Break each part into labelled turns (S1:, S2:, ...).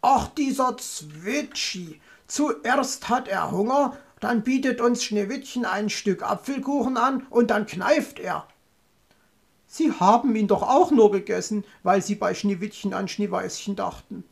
S1: Ach, dieser Zwitschi. Zuerst hat er Hunger, dann bietet uns Schneewittchen ein Stück Apfelkuchen an und dann kneift er. Sie haben ihn doch auch nur gegessen, weil Sie bei Schneewittchen an Schneeweißchen dachten.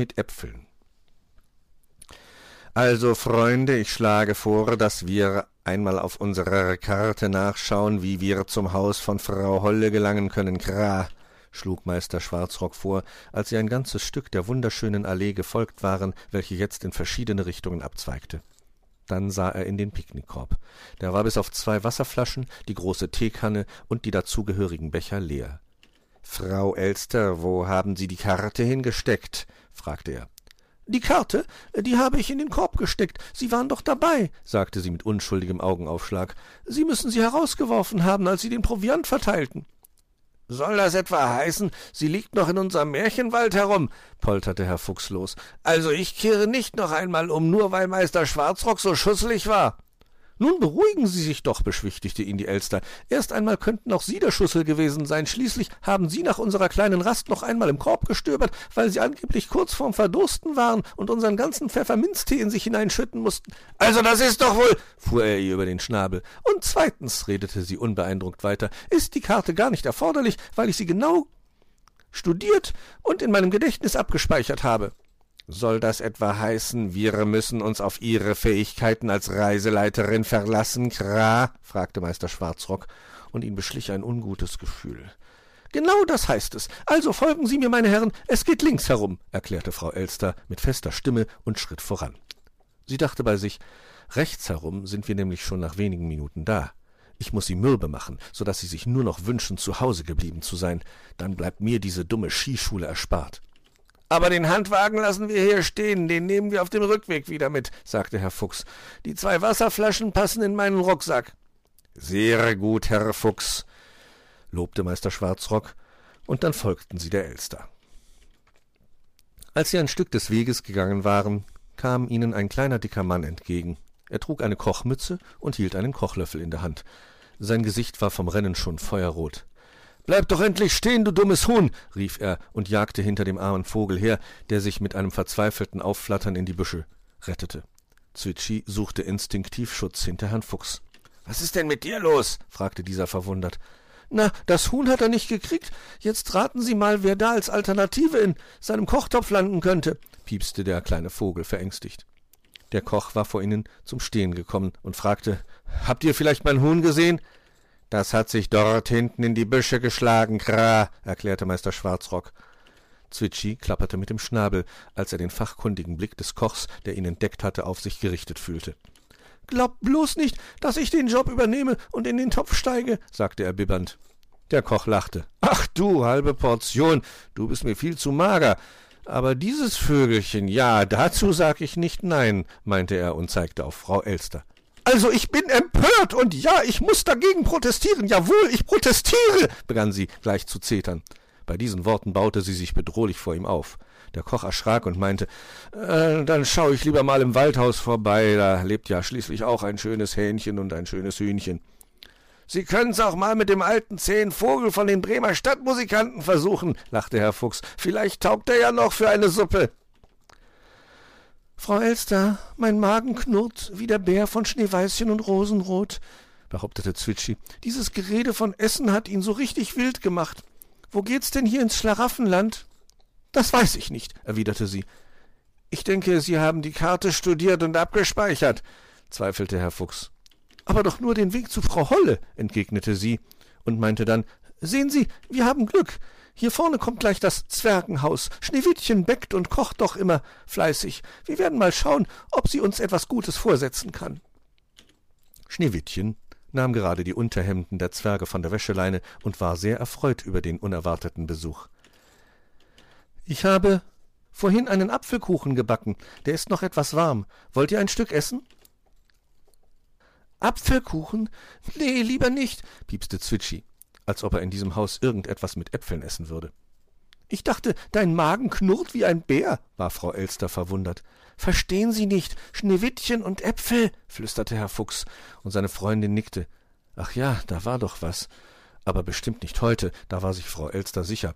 S2: Mit Äpfeln. Also, Freunde, ich schlage vor, dass wir einmal auf unserer Karte nachschauen, wie wir zum Haus von Frau Holle gelangen können. Kra, schlug Meister Schwarzrock vor, als sie ein ganzes Stück der wunderschönen Allee gefolgt waren, welche jetzt in verschiedene Richtungen abzweigte. Dann sah er in den Picknickkorb. Der war bis auf zwei Wasserflaschen, die große Teekanne und die dazugehörigen Becher leer. Frau Elster, wo haben Sie die Karte hingesteckt? fragte er.
S3: Die Karte, die habe ich in den Korb gesteckt. Sie waren doch dabei, sagte sie mit unschuldigem Augenaufschlag. Sie müssen sie herausgeworfen haben, als Sie den Proviant verteilten.
S4: Soll das etwa heißen, sie liegt noch in unserem Märchenwald herum? polterte Herr Fuchs los. Also ich kehre nicht noch einmal um, nur weil Meister Schwarzrock so schusselig war.
S3: Nun beruhigen Sie sich doch, beschwichtigte ihn die Elster. Erst einmal könnten auch Sie der Schussel gewesen sein. Schließlich haben Sie nach unserer kleinen Rast noch einmal im Korb gestöbert, weil Sie angeblich kurz vorm Verdursten waren und unseren ganzen Pfefferminztee in sich hineinschütten mussten.
S4: Also das ist doch wohl, fuhr er ihr über den Schnabel.
S3: Und zweitens, redete sie unbeeindruckt weiter, ist die Karte gar nicht erforderlich, weil ich sie genau studiert und in meinem Gedächtnis abgespeichert habe.
S4: Soll das etwa heißen, wir müssen uns auf Ihre Fähigkeiten als Reiseleiterin verlassen, Kra? fragte Meister Schwarzrock, und ihn beschlich ein ungutes Gefühl.
S3: Genau das heißt es. Also folgen Sie mir, meine Herren, es geht links herum, erklärte Frau Elster mit fester Stimme und schritt voran. Sie dachte bei sich, rechts herum sind wir nämlich schon nach wenigen Minuten da. Ich muss sie mürbe machen, so dass sie sich nur noch wünschen, zu Hause geblieben zu sein. Dann bleibt mir diese dumme Skischule erspart.
S4: Aber den Handwagen lassen wir hier stehen, den nehmen wir auf dem Rückweg wieder mit, sagte Herr Fuchs. Die zwei Wasserflaschen passen in meinen Rucksack.
S2: Sehr gut, Herr Fuchs, lobte Meister Schwarzrock, und dann folgten sie der Elster. Als sie ein Stück des Weges gegangen waren, kam ihnen ein kleiner dicker Mann entgegen. Er trug eine Kochmütze und hielt einen Kochlöffel in der Hand. Sein Gesicht war vom Rennen schon feuerrot.
S4: Bleib doch endlich stehen, du dummes Huhn, rief er und jagte hinter dem armen Vogel her, der sich mit einem verzweifelten Aufflattern in die Büsche rettete. Zwitschi suchte instinktiv Schutz hinter Herrn Fuchs.
S3: Was ist denn mit dir los? fragte dieser verwundert. Na, das Huhn hat er nicht gekriegt. Jetzt raten Sie mal, wer da als Alternative in seinem Kochtopf landen könnte, piepste der kleine Vogel verängstigt. Der Koch war vor ihnen zum Stehen gekommen und fragte Habt ihr vielleicht mein Huhn gesehen?
S2: Das hat sich dort hinten in die Büsche geschlagen, Kra, erklärte Meister Schwarzrock.
S4: Zwitschi klapperte mit dem Schnabel, als er den fachkundigen Blick des Kochs, der ihn entdeckt hatte, auf sich gerichtet fühlte.
S3: Glaub bloß nicht, dass ich den Job übernehme und in den Topf steige, sagte er bibbernd.
S4: Der Koch lachte. Ach du, halbe Portion, du bist mir viel zu mager. Aber dieses Vögelchen, ja, dazu sag ich nicht nein, meinte er und zeigte auf Frau Elster.
S3: Also ich bin empört und ja, ich muss dagegen protestieren. Jawohl, ich protestiere, begann sie gleich zu zetern. Bei diesen Worten baute sie sich bedrohlich vor ihm auf. Der Koch erschrak und meinte, äh, dann schau ich lieber mal im Waldhaus vorbei, da lebt ja schließlich auch ein schönes Hähnchen und ein schönes Hühnchen.
S4: Sie können's auch mal mit dem alten zähen Vogel von den Bremer Stadtmusikanten versuchen, lachte Herr Fuchs. Vielleicht taugt er ja noch für eine Suppe.
S3: Frau Elster, mein Magen knurrt wie der Bär von Schneeweißchen und Rosenrot, behauptete Zwitschi. Dieses Gerede von Essen hat ihn so richtig wild gemacht. Wo geht's denn hier ins Schlaraffenland?
S4: Das weiß ich nicht, erwiderte sie. Ich denke, Sie haben die Karte studiert und abgespeichert, zweifelte Herr Fuchs.
S3: Aber doch nur den Weg zu Frau Holle, entgegnete sie und meinte dann, Sehen Sie, wir haben Glück. Hier vorne kommt gleich das Zwergenhaus. Schneewittchen bäckt und kocht doch immer fleißig. Wir werden mal schauen, ob sie uns etwas Gutes vorsetzen kann.
S4: Schneewittchen nahm gerade die Unterhemden der Zwerge von der Wäscheleine und war sehr erfreut über den unerwarteten Besuch.
S3: Ich habe vorhin einen Apfelkuchen gebacken. Der ist noch etwas warm. Wollt ihr ein Stück essen? Apfelkuchen? Nee, lieber nicht, piepste Zwitschi, als ob er in diesem Haus irgendetwas mit Äpfeln essen würde. Ich dachte, dein Magen knurrt wie ein Bär, war Frau Elster verwundert. Verstehen Sie nicht, Schneewittchen und Äpfel, flüsterte Herr Fuchs, und seine Freundin nickte. Ach ja, da war doch was. Aber bestimmt nicht heute, da war sich Frau Elster sicher.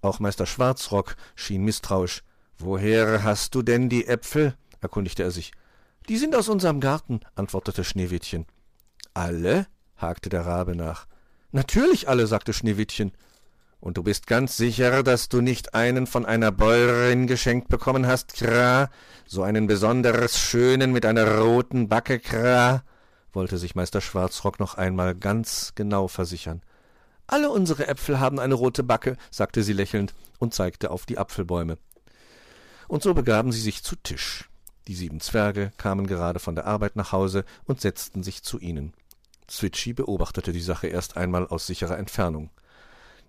S3: Auch Meister Schwarzrock schien misstrauisch. Woher hast du denn die Äpfel? erkundigte er sich. Die sind aus unserem Garten, antwortete Schneewittchen. Alle? hakte der Rabe nach. Natürlich alle, sagte Schneewittchen. Und du bist ganz sicher, dass du nicht einen von einer Bäuerin geschenkt bekommen hast, Kra? So einen besonders schönen mit einer roten Backe, Kra? wollte sich Meister Schwarzrock noch einmal ganz genau versichern. Alle unsere Äpfel haben eine rote Backe, sagte sie lächelnd und zeigte auf die Apfelbäume. Und so begaben sie sich zu Tisch. Die sieben Zwerge kamen gerade von der Arbeit nach Hause und setzten sich zu ihnen. Zwitschi beobachtete die Sache erst einmal aus sicherer Entfernung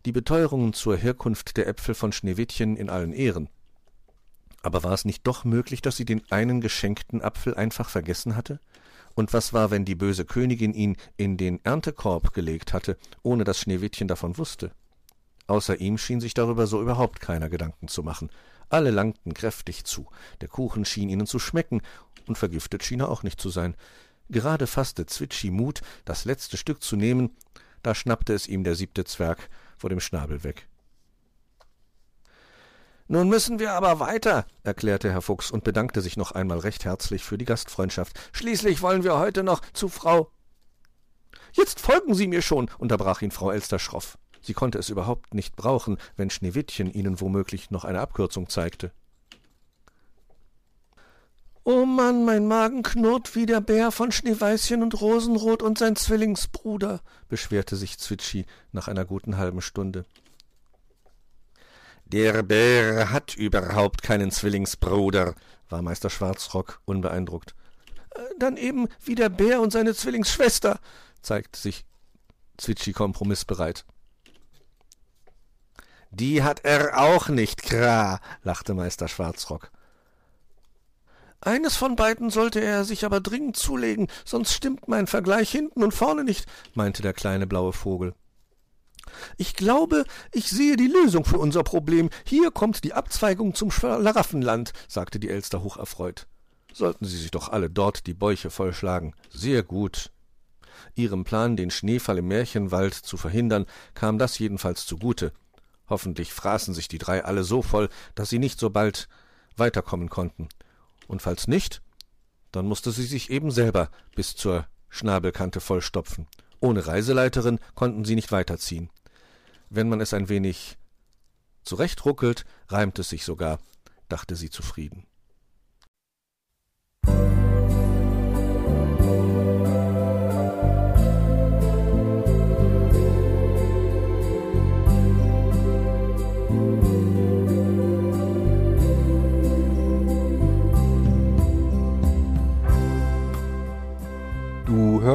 S3: die Beteuerungen zur Herkunft der Äpfel von Schneewittchen in allen Ehren. Aber war es nicht doch möglich, dass sie den einen geschenkten Apfel einfach vergessen hatte? Und was war, wenn die böse Königin ihn in den Erntekorb gelegt hatte, ohne dass Schneewittchen davon wusste? Außer ihm schien sich darüber so überhaupt keiner Gedanken zu machen. Alle langten kräftig zu. Der Kuchen schien ihnen zu schmecken, und vergiftet schien er auch nicht zu sein. Gerade fasste Zwitschi Mut, das letzte Stück zu nehmen, da schnappte es ihm der siebte Zwerg vor dem Schnabel weg. Nun müssen wir aber weiter, erklärte Herr Fuchs und bedankte sich noch einmal recht herzlich für die Gastfreundschaft. Schließlich wollen wir heute noch zu Frau. Jetzt folgen Sie mir schon, unterbrach ihn Frau Elster schroff. Sie konnte es überhaupt nicht brauchen, wenn Schneewittchen ihnen womöglich noch eine Abkürzung zeigte. Oh Mann, mein Magen knurrt wie der Bär von Schneeweißchen und Rosenrot und sein Zwillingsbruder, beschwerte sich Zwitschi nach einer guten halben Stunde. Der Bär hat überhaupt keinen Zwillingsbruder, war Meister Schwarzrock unbeeindruckt. Äh, dann eben wie der Bär und seine Zwillingsschwester, zeigte sich Zwitschi kompromissbereit. Die hat er auch nicht, Kra, lachte Meister Schwarzrock. Eines von beiden sollte er sich aber dringend zulegen, sonst stimmt mein Vergleich hinten und vorne nicht, meinte der kleine blaue Vogel. Ich glaube, ich sehe die Lösung für unser Problem. Hier kommt die Abzweigung zum Schlaraffenland, sagte die Elster hocherfreut. Sollten sie sich doch alle dort die Bäuche vollschlagen. Sehr gut. Ihrem Plan, den Schneefall im Märchenwald zu verhindern, kam das jedenfalls zugute. Hoffentlich fraßen sich die drei alle so voll, dass sie nicht so bald weiterkommen konnten und falls nicht, dann musste sie sich eben selber bis zur Schnabelkante vollstopfen. Ohne Reiseleiterin konnten sie nicht weiterziehen. Wenn man es ein wenig zurechtruckelt, reimt es sich sogar, dachte sie zufrieden.